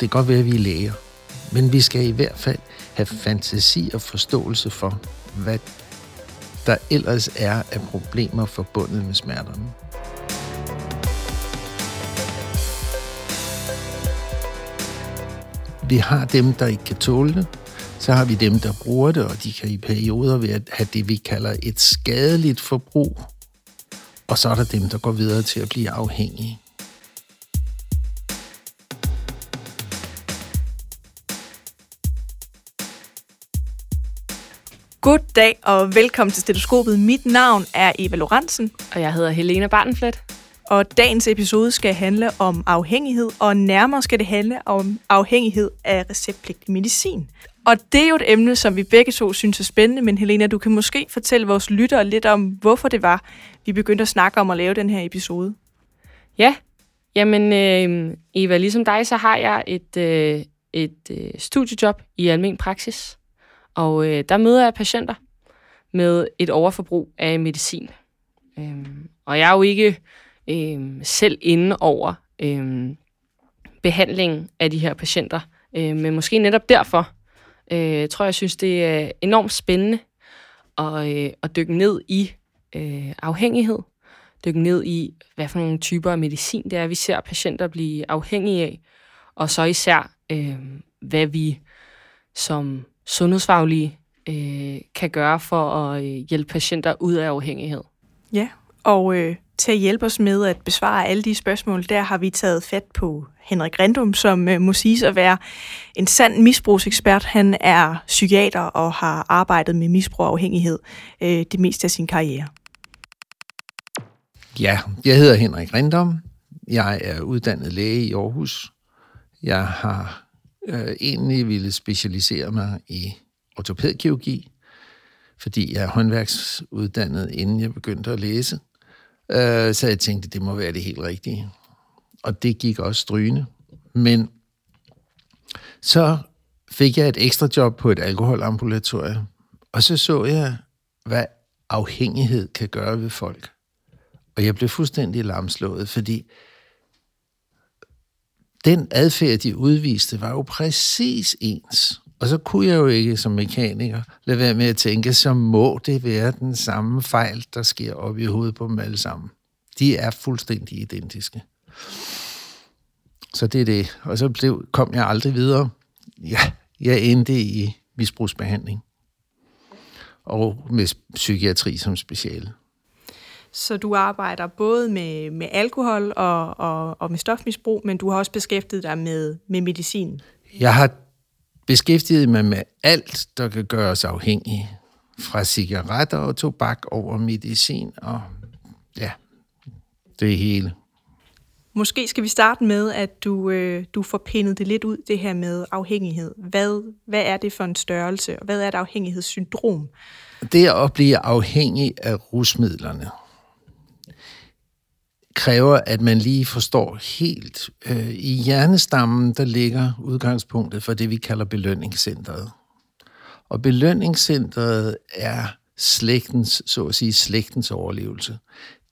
Det kan godt være, at vi er læger. Men vi skal i hvert fald have fantasi og forståelse for, hvad der ellers er af problemer forbundet med smerterne. Vi har dem, der ikke kan tåle det. Så har vi dem, der bruger det, og de kan i perioder være have det, vi kalder et skadeligt forbrug. Og så er der dem, der går videre til at blive afhængige. God dag og velkommen til Stetoskopet. Mit navn er Eva Lorentzen. Og jeg hedder Helena Bartenflet. Og dagens episode skal handle om afhængighed, og nærmere skal det handle om afhængighed af receptpligtig medicin. Og det er jo et emne, som vi begge to synes er spændende, men Helena, du kan måske fortælle vores lyttere lidt om, hvorfor det var, vi begyndte at snakke om at lave den her episode. Ja, jamen øh, Eva, ligesom dig, så har jeg et, øh, et øh, studiejob i almen praksis, og øh, der møder jeg patienter med et overforbrug af medicin. Øhm, og jeg er jo ikke øhm, selv inde over øhm, behandlingen af de her patienter. Øh, men måske netop derfor øh, tror jeg, synes, det er enormt spændende at, øh, at dykke ned i øh, afhængighed. Dykke ned i, hvad for nogle typer af medicin det er, vi ser patienter blive afhængige af. Og så især, øh, hvad vi som sundhedsfaglige øh, kan gøre for at øh, hjælpe patienter ud af afhængighed. Ja, og øh, til at hjælpe os med at besvare alle de spørgsmål, der har vi taget fat på Henrik Rendum, som øh, må siges at være en sand misbrugsekspert. Han er psykiater og har arbejdet med misbrug og afhængighed øh, det meste af sin karriere. Ja, jeg hedder Henrik Rendum. Jeg er uddannet læge i Aarhus. Jeg har øh, egentlig ville specialisere mig i ortopædkirurgi, fordi jeg er håndværksuddannet, inden jeg begyndte at læse. Øh, så jeg tænkte, det må være det helt rigtige. Og det gik også strygende. Men så fik jeg et ekstra job på et alkoholambulatorium, og så så jeg, hvad afhængighed kan gøre ved folk. Og jeg blev fuldstændig lamslået, fordi den adfærd, de udviste, var jo præcis ens. Og så kunne jeg jo ikke som mekaniker lade være med at tænke, så må det være den samme fejl, der sker op i hovedet på dem alle sammen. De er fuldstændig identiske. Så det er det. Og så blev, kom jeg aldrig videre. Ja, jeg endte i misbrugsbehandling. Og med psykiatri som speciale. Så du arbejder både med, med alkohol og, og, og med stofmisbrug, men du har også beskæftiget dig med, med medicin. Jeg har beskæftiget mig med alt, der kan gøre os afhængige. Fra cigaretter og tobak over medicin og ja, det hele. Måske skal vi starte med, at du, øh, du får pindet det lidt ud, det her med afhængighed. Hvad, hvad er det for en størrelse, og hvad er et afhængighedssyndrom? Det at blive afhængig af rusmidlerne kræver, at man lige forstår helt. Øh, I hjernestammen, der ligger udgangspunktet for det, vi kalder belønningscentret. Og belønningscentret er slægtens, så at sige, slægtens overlevelse.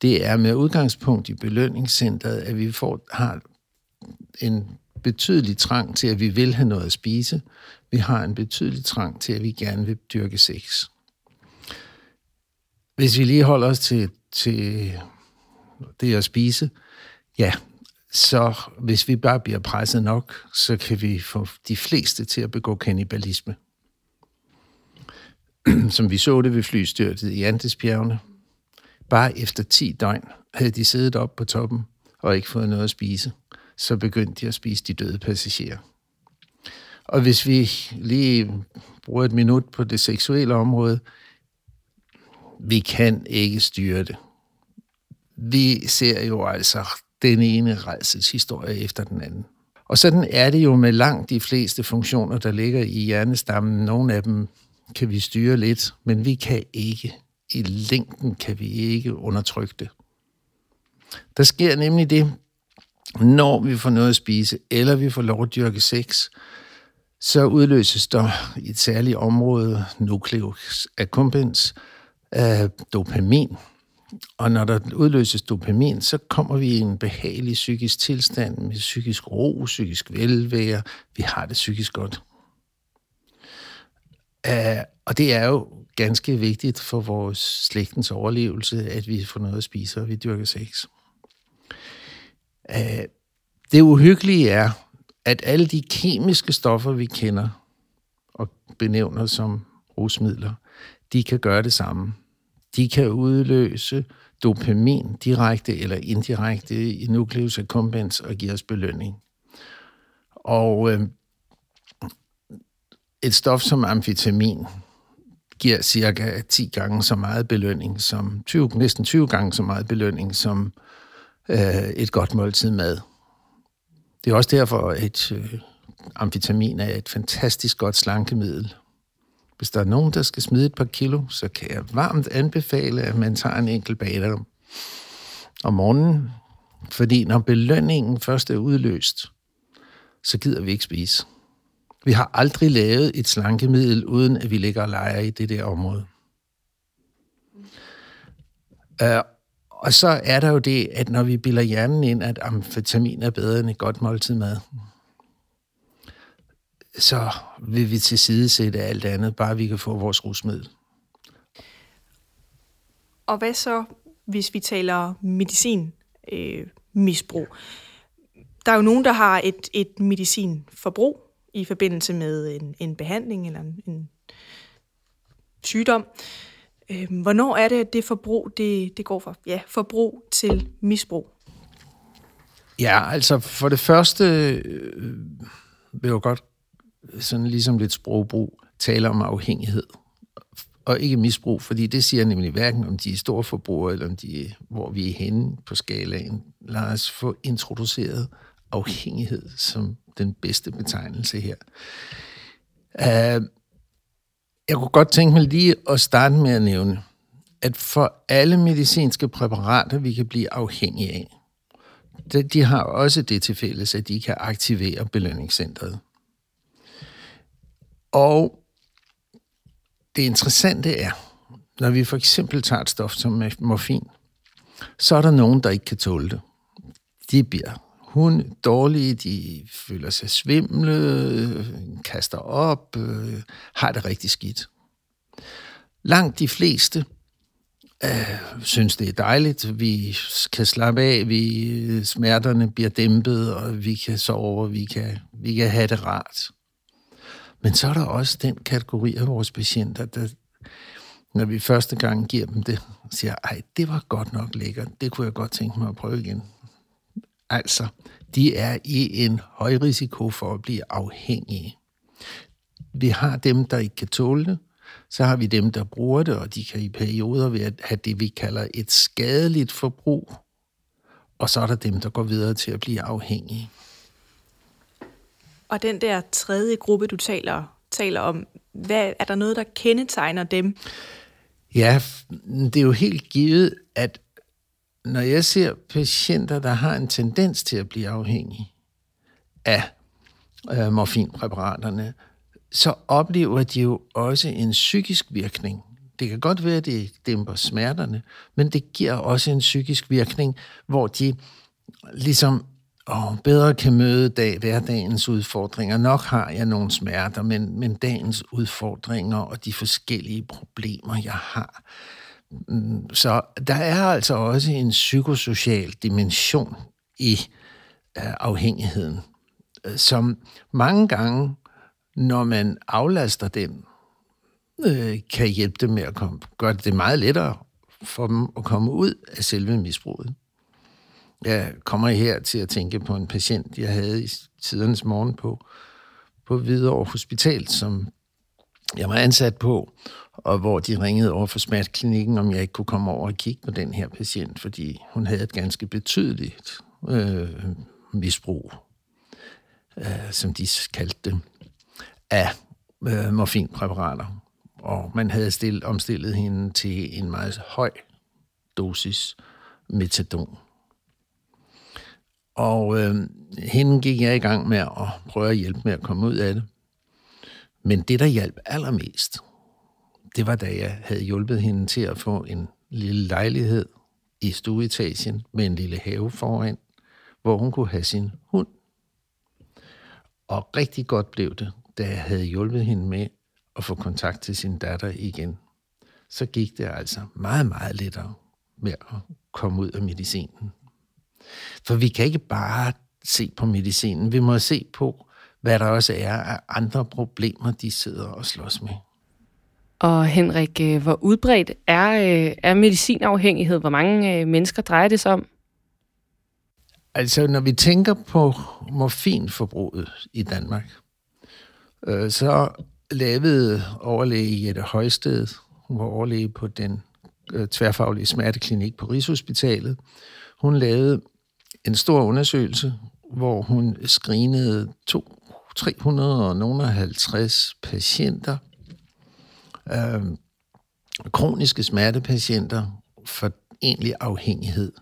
Det er med udgangspunkt i belønningscentret, at vi får, har en betydelig trang til, at vi vil have noget at spise. Vi har en betydelig trang til, at vi gerne vil dyrke sex. Hvis vi lige holder os til, til det at spise, ja, så hvis vi bare bliver presset nok, så kan vi få de fleste til at begå kannibalisme. Som vi så det ved flystyrtet i Andesbjergene. Bare efter 10 døgn havde de siddet op på toppen og ikke fået noget at spise. Så begyndte de at spise de døde passagerer. Og hvis vi lige bruger et minut på det seksuelle område, vi kan ikke styre det vi ser jo altså den ene redselshistorie efter den anden. Og sådan er det jo med langt de fleste funktioner, der ligger i hjernestammen. Nogle af dem kan vi styre lidt, men vi kan ikke. I længden kan vi ikke undertrykke det. Der sker nemlig det, når vi får noget at spise, eller vi får lov at dyrke sex, så udløses der i et særligt område, nucleus accumbens, af dopamin, og når der udløses dopamin, så kommer vi i en behagelig psykisk tilstand med psykisk ro, psykisk velvære. Vi har det psykisk godt. Uh, og det er jo ganske vigtigt for vores slægtens overlevelse, at vi får noget at spise, og vi dyrker sex. Uh, det uhyggelige er, at alle de kemiske stoffer, vi kender og benævner som rusmidler, de kan gøre det samme. De kan udløse dopamin direkte eller indirekte i nucleus accumbens og give os belønning. Og øh, et stof som amfetamin giver cirka 10 gange så meget belønning som 20, næsten 20 gange så meget belønning som øh, et godt måltid mad. Det er også derfor, at øh, amfetamin er et fantastisk godt slankemiddel. Hvis der er nogen, der skal smide et par kilo, så kan jeg varmt anbefale, at man tager en enkelt bag om, om morgenen. Fordi når belønningen først er udløst, så gider vi ikke spise. Vi har aldrig lavet et slankemiddel, uden at vi ligger og leger i det der område. Uh, og så er der jo det, at når vi bilder hjernen ind, at amfetamin er bedre end et godt måltid mad, så vil vi til side sætte alt andet, bare vi kan få vores rusmiddel. Og hvad så, hvis vi taler medicin øh, misbrug? Der er jo nogen, der har et, et medicinforbrug i forbindelse med en, en behandling eller en, en sygdom. Øh, hvornår er det, at det forbrug det, det går fra ja, forbrug til misbrug? Ja, altså for det første øh, vil jeg godt sådan ligesom lidt sprogbrug taler om afhængighed og ikke misbrug, fordi det siger nemlig hverken om de er store forbrugere, eller om de, hvor vi er henne på skalaen. Lad os få introduceret afhængighed som den bedste betegnelse her. Uh, jeg kunne godt tænke mig lige at starte med at nævne, at for alle medicinske præparater, vi kan blive afhængige af, de har også det til fælles, at de kan aktivere belønningscentret. Og det interessante er, når vi for eksempel tager et stof som morfin, så er der nogen, der ikke kan tåle det. De bliver hun dårlige, de føler sig svimle, kaster op, øh, har det rigtig skidt. Langt de fleste øh, synes, det er dejligt. Vi kan slappe af, vi, øh, smerterne bliver dæmpet, og vi kan sove, vi kan, vi kan have det rart. Men så er der også den kategori af vores patienter, der, når vi første gang giver dem det, siger, ej, det var godt nok lækkert, det kunne jeg godt tænke mig at prøve igen. Altså, de er i en høj risiko for at blive afhængige. Vi har dem, der ikke kan tåle det, så har vi dem, der bruger det, og de kan i perioder være, have det, vi kalder et skadeligt forbrug, og så er der dem, der går videre til at blive afhængige. Og den der tredje gruppe, du taler, taler om, hvad, er der noget, der kendetegner dem? Ja, det er jo helt givet, at når jeg ser patienter, der har en tendens til at blive afhængige af øh, morfinpræparaterne, så oplever de jo også en psykisk virkning. Det kan godt være, at det dæmper smerterne, men det giver også en psykisk virkning, hvor de ligesom og bedre kan møde dag, hverdagens udfordringer. Nok har jeg nogle smerter, men, men dagens udfordringer og de forskellige problemer, jeg har. Mm, så der er altså også en psykosocial dimension i øh, afhængigheden, øh, som mange gange, når man aflaster dem, øh, kan hjælpe dem med at komme, gøre det meget lettere for dem at komme ud af selve misbruget. Jeg kommer her til at tænke på en patient, jeg havde i tidernes morgen på, på Hvidovre Hospital, som jeg var ansat på, og hvor de ringede over for smerteklinikken, om jeg ikke kunne komme over og kigge på den her patient, fordi hun havde et ganske betydeligt øh, misbrug, øh, som de kaldte det, af øh, morfinpræparater. Og man havde stillet, omstillet hende til en meget høj dosis metadon. Og øh, hende gik jeg i gang med at prøve at hjælpe med at komme ud af det. Men det, der hjalp allermest, det var da jeg havde hjulpet hende til at få en lille lejlighed i stueetagen med en lille have foran, hvor hun kunne have sin hund. Og rigtig godt blev det, da jeg havde hjulpet hende med at få kontakt til sin datter igen. Så gik det altså meget, meget lettere med at komme ud af medicinen. For vi kan ikke bare se på medicinen. Vi må se på, hvad der også er af andre problemer, de sidder og slås med. Og Henrik, øh, hvor udbredt er, øh, er medicinafhængighed? Hvor mange øh, mennesker drejer det sig om? Altså, når vi tænker på morfinforbruget i Danmark, øh, så lavede overlæge Jette Højsted, hun var overlæge på den øh, tværfaglige smerteklinik på Rigshospitalet, hun lavede en stor undersøgelse, hvor hun screenede to, 350 patienter, øh, kroniske smertepatienter for egentlig afhængighed.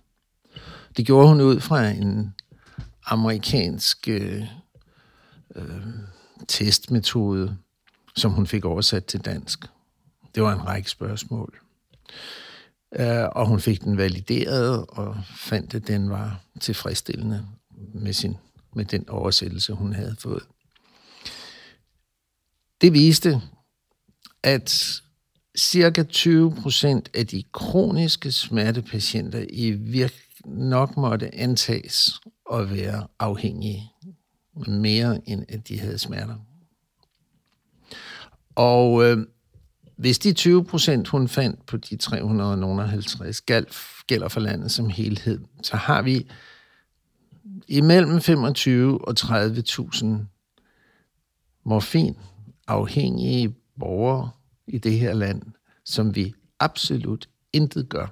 Det gjorde hun ud fra en amerikansk øh, øh, testmetode, som hun fik oversat til dansk. Det var en række spørgsmål. Øh, og hun fik den valideret og fandt, at den var tilfredsstillende med, sin, med den oversættelse, hun havde fået. Det viste, at cirka 20 procent af de kroniske smertepatienter i virk nok måtte antages at være afhængige mere end at de havde smerter. Og øh, hvis de 20 procent, hun fandt på de 350, gælder for landet som helhed, så har vi imellem 25 og 30.000 morfin afhængige borgere i det her land, som vi absolut intet gør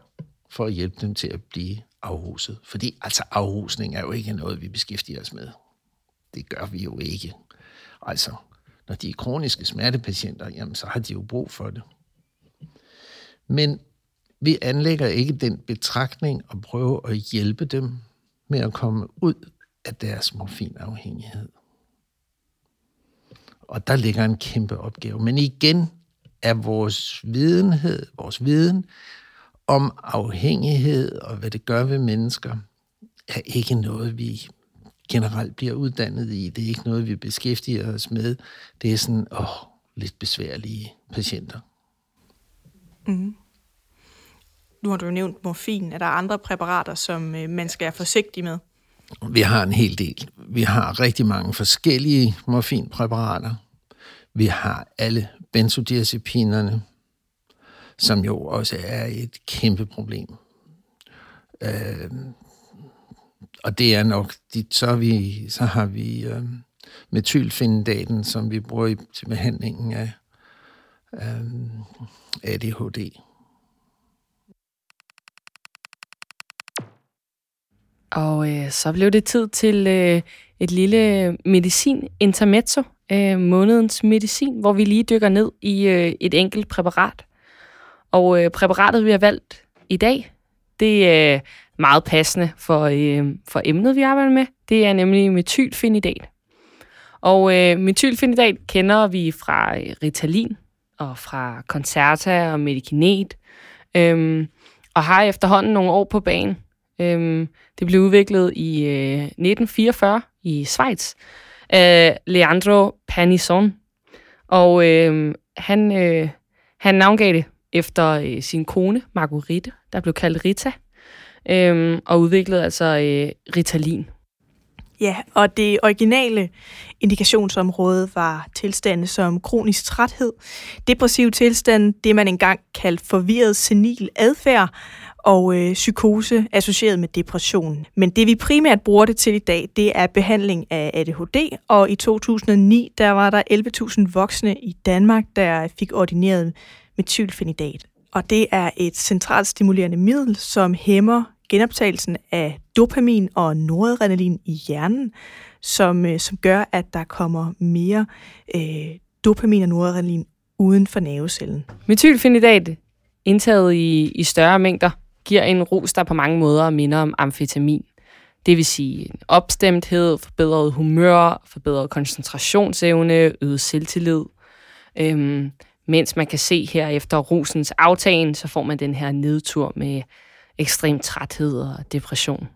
for at hjælpe dem til at blive afhuset. Fordi altså afhusning er jo ikke noget, vi beskæftiger os med. Det gør vi jo ikke. Altså, når de er kroniske smertepatienter, jamen så har de jo brug for det. Men vi anlægger ikke den betragtning og prøver at hjælpe dem med at komme ud af deres morfinafhængighed. Og der ligger en kæmpe opgave. Men igen er vores videnhed, vores viden om afhængighed og hvad det gør ved mennesker, er ikke noget, vi generelt bliver uddannet i. Det er ikke noget, vi beskæftiger os med. Det er sådan, åh, lidt besværlige patienter. Mm. Nu har du jo nævnt morfin. Er der andre præparater, som øh, man skal være forsigtig med? Vi har en hel del. Vi har rigtig mange forskellige morfinpræparater. Vi har alle benzodiazepinerne, som jo også er et kæmpe problem. Øh, og det er nok, de, så, er vi, så har vi øh, metylfenidaten, som vi bruger i, til behandlingen af øh, ADHD. Og øh, så blev det tid til øh, et lille medicin intermezzo, øh, månedens medicin, hvor vi lige dykker ned i øh, et enkelt præparat. Og øh, præparatet, vi har valgt i dag, det er meget passende for, øh, for emnet, vi arbejder med. Det er nemlig metylfenidat. Og øh, metylfenidat kender vi fra øh, Ritalin og fra Concerta og Medikinet, øh, og har efterhånden nogle år på banen. Øh, det blev udviklet i øh, 1944 i Schweiz af Leandro Panison, og øh, han, øh, han navngav det efter øh, sin kone, Marguerite, der blev kaldt Rita, øhm, og udviklede altså øh, Ritalin. Ja, og det originale indikationsområde var tilstande som kronisk træthed, depressiv tilstand, det man engang kaldte forvirret senil adfærd, og øh, psykose associeret med depression. Men det vi primært bruger det til i dag, det er behandling af ADHD, og i 2009 der var der 11.000 voksne i Danmark, der fik ordineret metylfenidat. Og det er et centralt stimulerende middel, som hæmmer genoptagelsen af dopamin og noradrenalin i hjernen, som, øh, som gør, at der kommer mere øh, dopamin og noradrenalin uden for nervecellen. Metylfenidat, indtaget i, i større mængder, giver en rus, der på mange måder minder om amfetamin. Det vil sige en opstemthed, forbedret humør, forbedret koncentrationsevne, øget selvtillid. Øhm, mens man kan se her efter rusens aftagen, så får man den her nedtur med ekstrem træthed og depression.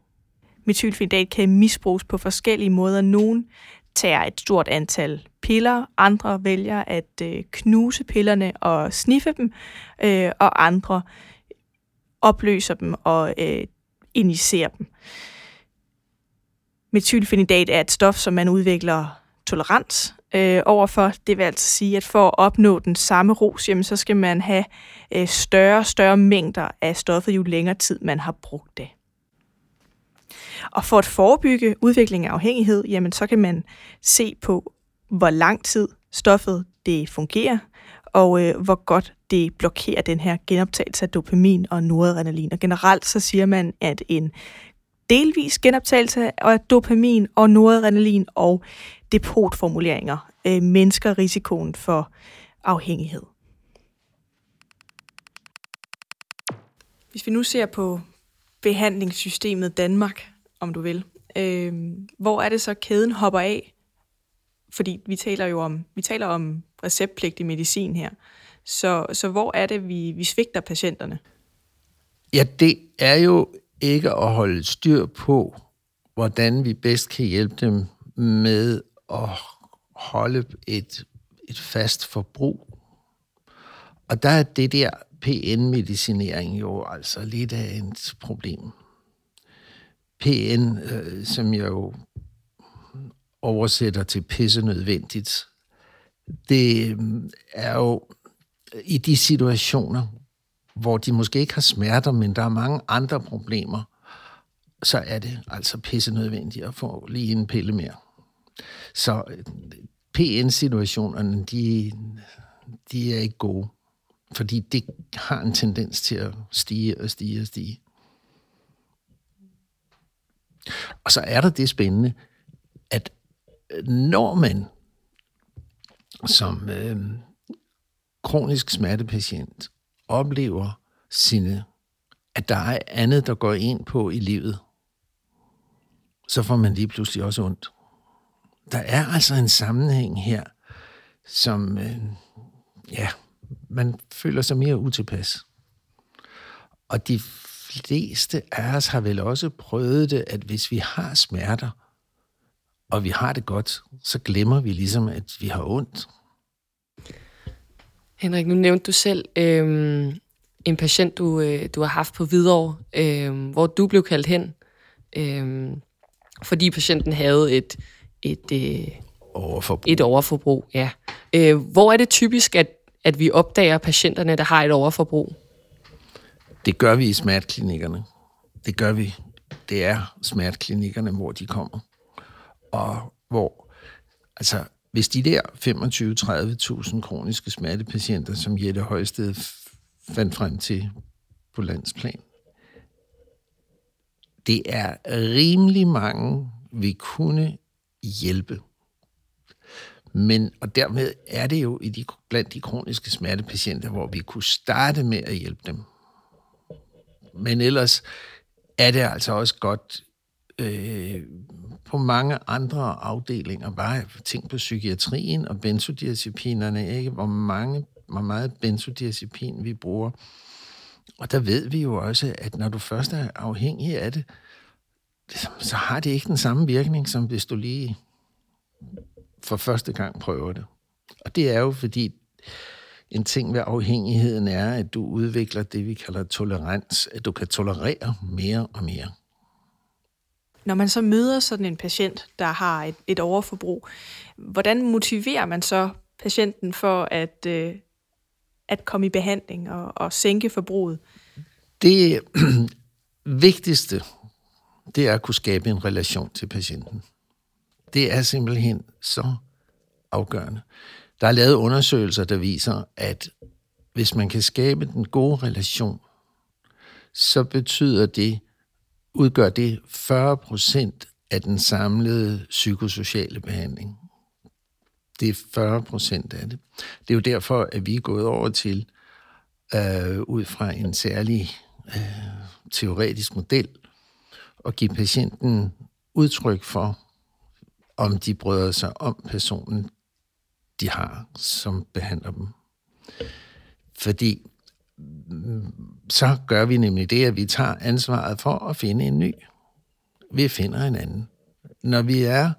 Methylfenidat kan misbruges på forskellige måder. Nogen tager et stort antal piller, andre vælger at øh, knuse pillerne og sniffe dem, øh, og andre opløser dem og øh, injicerer dem. Methylfenidat er et stof, som man udvikler tolerant øh, overfor. Det vil altså sige, at for at opnå den samme ros, jamen, så skal man have øh, større og større mængder af stoffet, jo længere tid man har brugt det. Og for at forebygge udvikling af afhængighed, jamen, så kan man se på, hvor lang tid stoffet det fungerer, og øh, hvor godt det blokerer den her genoptagelse af dopamin og noradrenalin. Og generelt så siger man, at en delvis genoptagelse af dopamin og noradrenalin og depotformuleringer øh, mindsker risikoen for afhængighed. Hvis vi nu ser på behandlingssystemet Danmark, om du vil, øh, hvor er det så kæden hopper af? Fordi vi taler jo om, vi taler om receptpligtig medicin her. Så, så hvor er det, vi, vi svigter patienterne? Ja, det er jo ikke at holde styr på, hvordan vi bedst kan hjælpe dem med at holde et, et fast forbrug. Og der er det der PN-medicinering jo altså lidt af et problem. PN, øh, som jeg jo oversætter til pisse nødvendigt, det øh, er jo i de situationer, hvor de måske ikke har smerter, men der er mange andre problemer, så er det altså pisse nødvendigt at få lige en pille mere. Så øh, PN-situationerne, de, de er ikke gode, fordi det har en tendens til at stige og stige og stige. Og så er der det spændende, at øh, når man som øh, kronisk smertepatient oplever sine, at der er andet, der går ind på i livet, så får man lige pludselig også ondt. Der er altså en sammenhæng her, som, øh, ja, man føler sig mere utilpas. Og de fleste af os har vel også prøvet det, at hvis vi har smerter, og vi har det godt, så glemmer vi ligesom, at vi har ondt. Henrik, nu nævnte du selv øh, en patient, du, øh, du har haft på Hvidovre, øh, hvor du blev kaldt hen, øh, fordi patienten havde et, et, øh, overforbrug. et overforbrug. Ja. Øh, hvor er det typisk, at, at vi opdager patienterne, der har et overforbrug? Det gør vi i smerteklinikkerne. Det gør vi. Det er smerteklinikkerne, hvor de kommer. Og hvor, altså, hvis de der 25-30.000 kroniske smertepatienter, som Jette Højsted fandt frem til på landsplan, det er rimelig mange, vi kunne hjælpe. Men, og dermed er det jo i de, blandt de kroniske smertepatienter, hvor vi kunne starte med at hjælpe dem. Men ellers er det altså også godt øh, på mange andre afdelinger, bare ting på psykiatrien og benzodiazepinerne, ikke? Hvor, mange, hvor meget benzodiazepin vi bruger. Og der ved vi jo også, at når du først er afhængig af det, så har det ikke den samme virkning, som hvis du lige for første gang prøver det. Og det er jo fordi, en ting ved afhængigheden er, at du udvikler det, vi kalder tolerans, at du kan tolerere mere og mere. Når man så møder sådan en patient, der har et, et overforbrug, hvordan motiverer man så patienten for at, øh, at komme i behandling og, og sænke forbruget? Det vigtigste, det er at kunne skabe en relation til patienten. Det er simpelthen så afgørende. Der er lavet undersøgelser, der viser, at hvis man kan skabe den gode relation, så betyder det, udgør det 40 procent af den samlede psykosociale behandling. Det er 40 procent af det. Det er jo derfor, at vi er gået over til, øh, ud fra en særlig øh, teoretisk model, at give patienten udtryk for, om de bryder sig om personen, de har, som behandler dem. Fordi så gør vi nemlig det, at vi tager ansvaret for at finde en ny. Vi finder en anden. Når vi er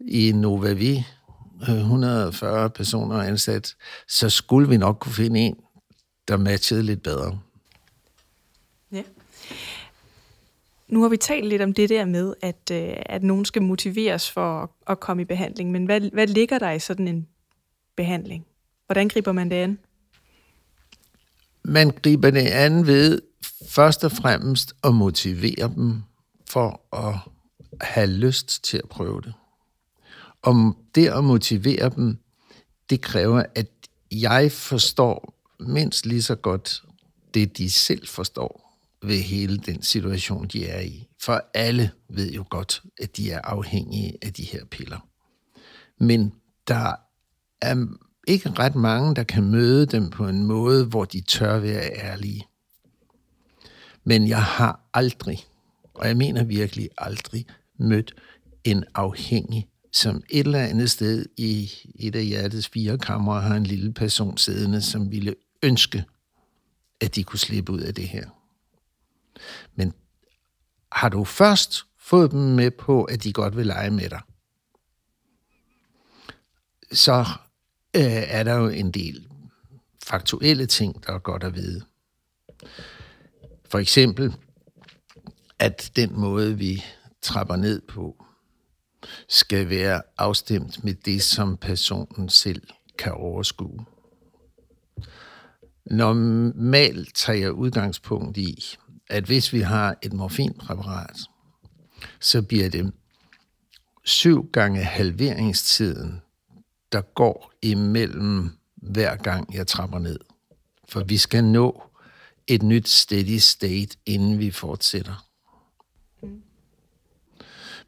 i Novavi, 140 øh, personer ansat, så skulle vi nok kunne finde en, der matchede lidt bedre. Ja. Nu har vi talt lidt om det der med, at, øh, at nogen skal motiveres for at komme i behandling, men hvad, hvad ligger der i sådan en behandling? Hvordan griber man det an? Man griber det an ved først og fremmest at motivere dem for at have lyst til at prøve det. Om det at motivere dem, det kræver, at jeg forstår mindst lige så godt det, de selv forstår ved hele den situation, de er i. For alle ved jo godt, at de er afhængige af de her piller. Men der er ikke ret mange, der kan møde dem på en måde, hvor de tør være ærlige. Men jeg har aldrig, og jeg mener virkelig aldrig, mødt en afhængig, som et eller andet sted i et af hjertets fire kamre har en lille person siddende, som ville ønske, at de kunne slippe ud af det her. Men har du først fået dem med på, at de godt vil lege med dig, så øh, er der jo en del faktuelle ting, der er godt at vide. For eksempel, at den måde, vi trapper ned på, skal være afstemt med det, som personen selv kan overskue. Normalt tager jeg udgangspunkt i, at hvis vi har et morfinpræparat, så bliver det syv gange halveringstiden, der går imellem hver gang jeg trapper ned. For vi skal nå et nyt steady state, inden vi fortsætter.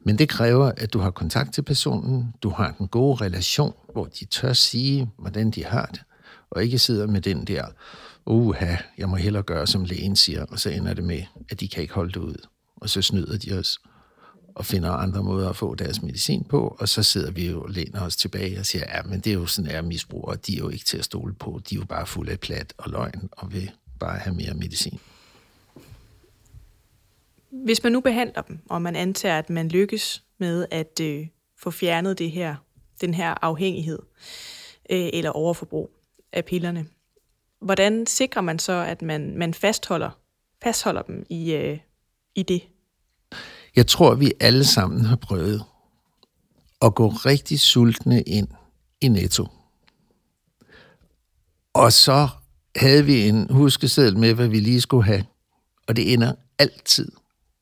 Men det kræver, at du har kontakt til personen, du har en god relation, hvor de tør sige, hvordan de har det, og ikke sidder med den der, uha, jeg må hellere gøre, som lægen siger, og så ender det med, at de kan ikke holde det ud. Og så snyder de os og finder andre måder at få deres medicin på, og så sidder vi jo og læner os tilbage og siger, ja, men det er jo sådan, at misbrugere, de er jo ikke til at stole på, de er jo bare fulde af plat og løgn, og vil bare have mere medicin. Hvis man nu behandler dem, og man antager, at man lykkes med at øh, få fjernet det her, den her afhængighed øh, eller overforbrug af pillerne, hvordan sikrer man så, at man, man fastholder, fastholder dem i, øh, i det? Jeg tror, vi alle sammen har prøvet at gå rigtig sultne ind i Netto. Og så havde vi en huskeseddel med, hvad vi lige skulle have. Og det ender altid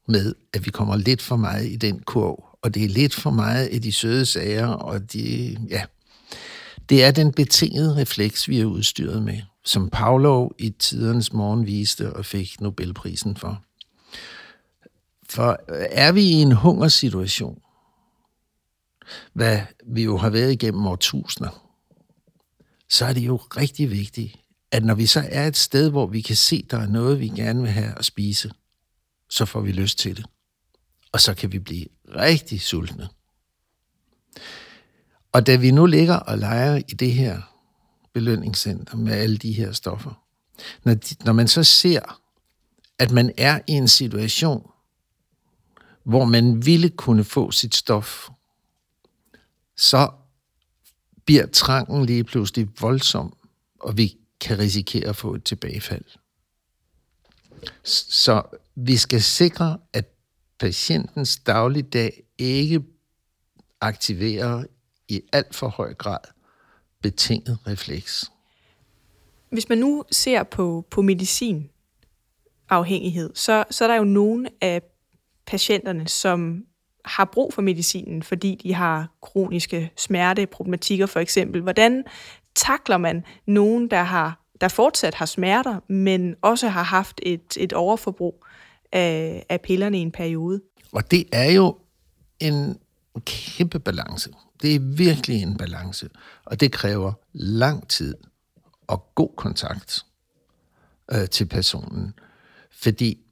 med, at vi kommer lidt for meget i den kurv. Og det er lidt for meget i de søde sager, og de, ja, det er den betingede refleks, vi er udstyret med, som Pavlov i tidernes morgen viste og fik Nobelprisen for. For øh, er vi i en hungersituation, hvad vi jo har været igennem årtusinder, så er det jo rigtig vigtigt, at når vi så er et sted, hvor vi kan se, der er noget, vi gerne vil have at spise, så får vi lyst til det. Og så kan vi blive rigtig sultne. Og da vi nu ligger og leger i det her belønningscenter med alle de her stoffer, når, de, når man så ser, at man er i en situation, hvor man ville kunne få sit stof, så bliver trangen lige pludselig voldsom, og vi kan risikere at få et tilbagefald. Så vi skal sikre, at patientens dagligdag ikke aktiverer i alt for høj grad betinget refleks. Hvis man nu ser på, på medicin afhængighed, så, så er der jo nogle af patienterne, som har brug for medicinen, fordi de har kroniske smerteproblematikker for eksempel. Hvordan takler man nogen, der har der fortsat har smerter, men også har haft et, et overforbrug af, af pillerne i en periode? Og det er jo en kæmpe balance. Det er virkelig en balance, og det kræver lang tid og god kontakt øh, til personen. Fordi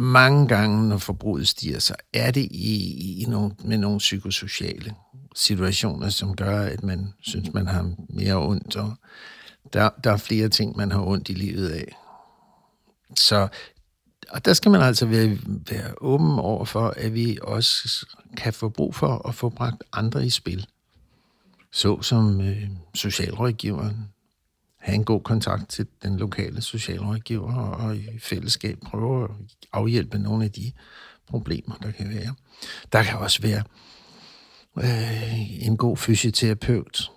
mange gange, når forbruget stiger, så er det i, i nogle, med nogle psykosociale situationer, som gør, at man synes, man har mere ondt. Og der, der er flere ting, man har ondt i livet af. Så og der skal man altså være, være åben over for, at vi også kan få brug for at få bragt andre i spil. Så som øh, socialrådgiveren, have en god kontakt til den lokale socialrådgiver og i fællesskab prøve at afhjælpe nogle af de problemer, der kan være. Der kan også være øh, en god fysioterapeut,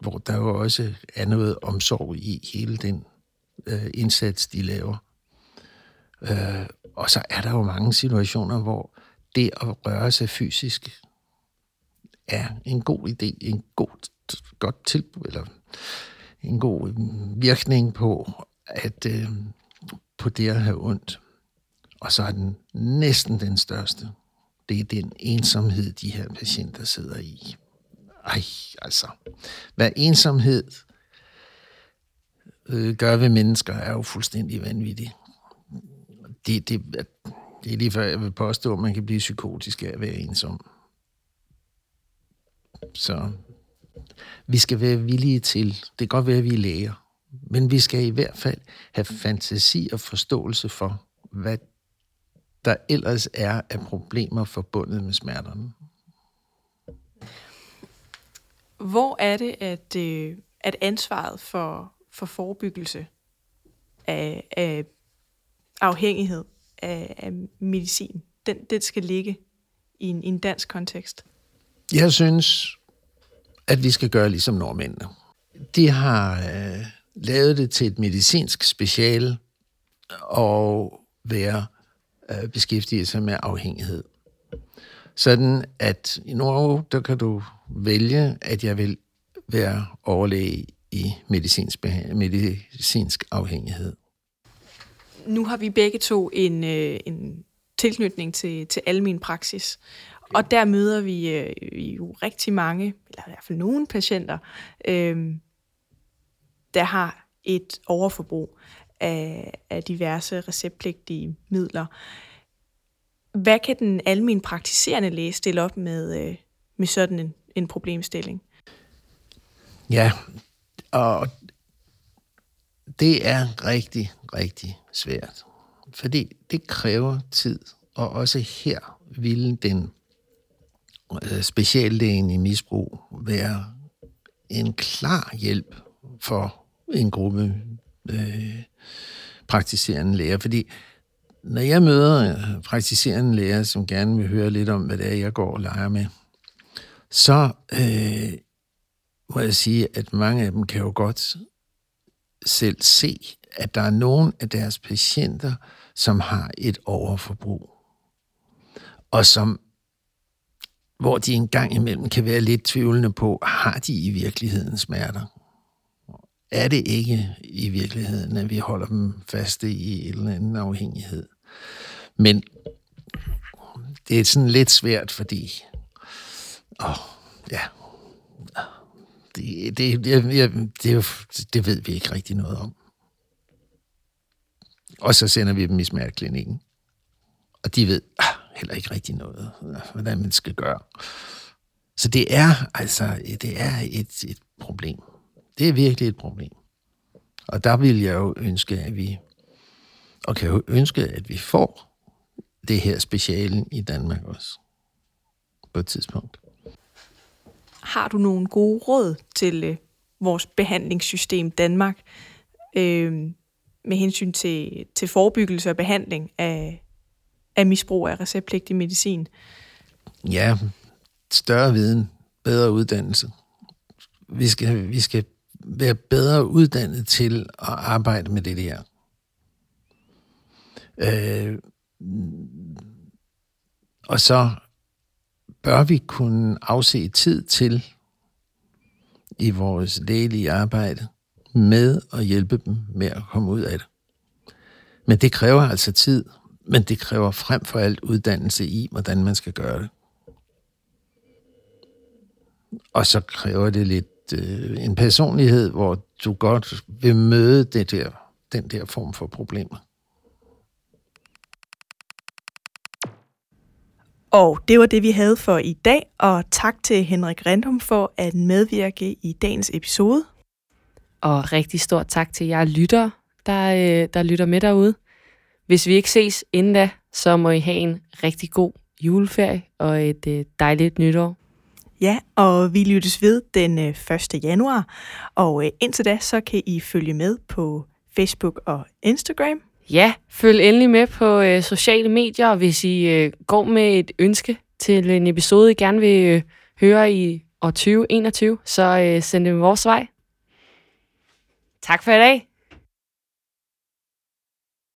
hvor der jo også er noget omsorg i hele den øh, indsats, de laver. Øh, og så er der jo mange situationer, hvor det at røre sig fysisk er en god idé, en god, godt tilbud, eller en god virkning på, at øh, på det at have ondt. Og så er den næsten den største. Det er den ensomhed, de her patienter sidder i. Ej, altså. Hvad ensomhed øh, gør ved mennesker, er jo fuldstændig vanvittigt. Det, det, det er lige før, jeg vil påstå, at man kan blive psykotisk af at være ensom. Så vi skal være villige til, det kan godt være, at vi er læger, men vi skal i hvert fald have fantasi og forståelse for, hvad der ellers er af problemer forbundet med smerterne. Hvor er det, at, øh, at ansvaret for, for forebyggelse af, af afhængighed af, af medicin, den, den skal ligge i en, i en dansk kontekst? Jeg synes, at vi skal gøre ligesom nordmændene. De har øh, lavet det til et medicinsk speciale og være øh, beskæftige sig med afhængighed. Sådan at i Norge, der kan du vælge, at jeg vil være overlæge i medicinsk, medicinsk afhængighed. Nu har vi begge to en, øh, en tilknytning til, til almen praksis. Og der møder vi øh, jo rigtig mange, eller i hvert fald nogle patienter, øh, der har et overforbrug af, af diverse receptpligtige midler. Hvad kan den almindelige praktiserende læge stille op med, øh, med sådan en, en problemstilling? Ja, og det er rigtig, rigtig svært. Fordi det kræver tid, og også her vil den Øh, speciallægen i misbrug være en klar hjælp for en gruppe øh, praktiserende læger. Fordi når jeg møder øh, praktiserende læger, som gerne vil høre lidt om, hvad det er, jeg går og leger med, så øh, må jeg sige, at mange af dem kan jo godt selv se, at der er nogen af deres patienter, som har et overforbrug, og som hvor de engang imellem kan være lidt tvivlende på, har de i virkeligheden smerter? Er det ikke i virkeligheden, at vi holder dem faste i en eller anden afhængighed? Men det er sådan lidt svært, fordi åh, ja, det, det, det, det, det ved vi ikke rigtig noget om. Og så sender vi dem i smerteklinikken. Og de ved ah, heller ikke rigtig noget, hvordan man skal gøre. Så det er altså det er et, et problem. Det er virkelig et problem. Og der vil jeg jo ønske, at vi og kan jo ønske, at vi får det her speciale i Danmark også på et tidspunkt. Har du nogle gode råd til øh, vores behandlingssystem Danmark øh, med hensyn til, til forebyggelse og behandling af, af misbrug af receptpligtig medicin? Ja, større viden, bedre uddannelse. Vi skal, vi skal være bedre uddannet til at arbejde med det der. Øh, og så bør vi kunne afse tid til i vores lægelige arbejde med at hjælpe dem med at komme ud af det. Men det kræver altså tid, men det kræver frem for alt uddannelse i, hvordan man skal gøre det. Og så kræver det lidt øh, en personlighed, hvor du godt vil møde det der, den der form for problemer. Og det var det, vi havde for i dag, og tak til Henrik Rendum for at medvirke i dagens episode. Og rigtig stort tak til jer lyttere, der, øh, der lytter med derude. Hvis vi ikke ses inden da, så må I have en rigtig god juleferie og et øh, dejligt nytår. Ja, og vi lyttes ved den øh, 1. januar, og øh, indtil da, så kan I følge med på Facebook og Instagram. Ja, følg endelig med på øh, sociale medier, og hvis I øh, går med et ønske til en episode, I gerne vil øh, høre i år 2021, så øh, send det vores vej. Tak for i dag.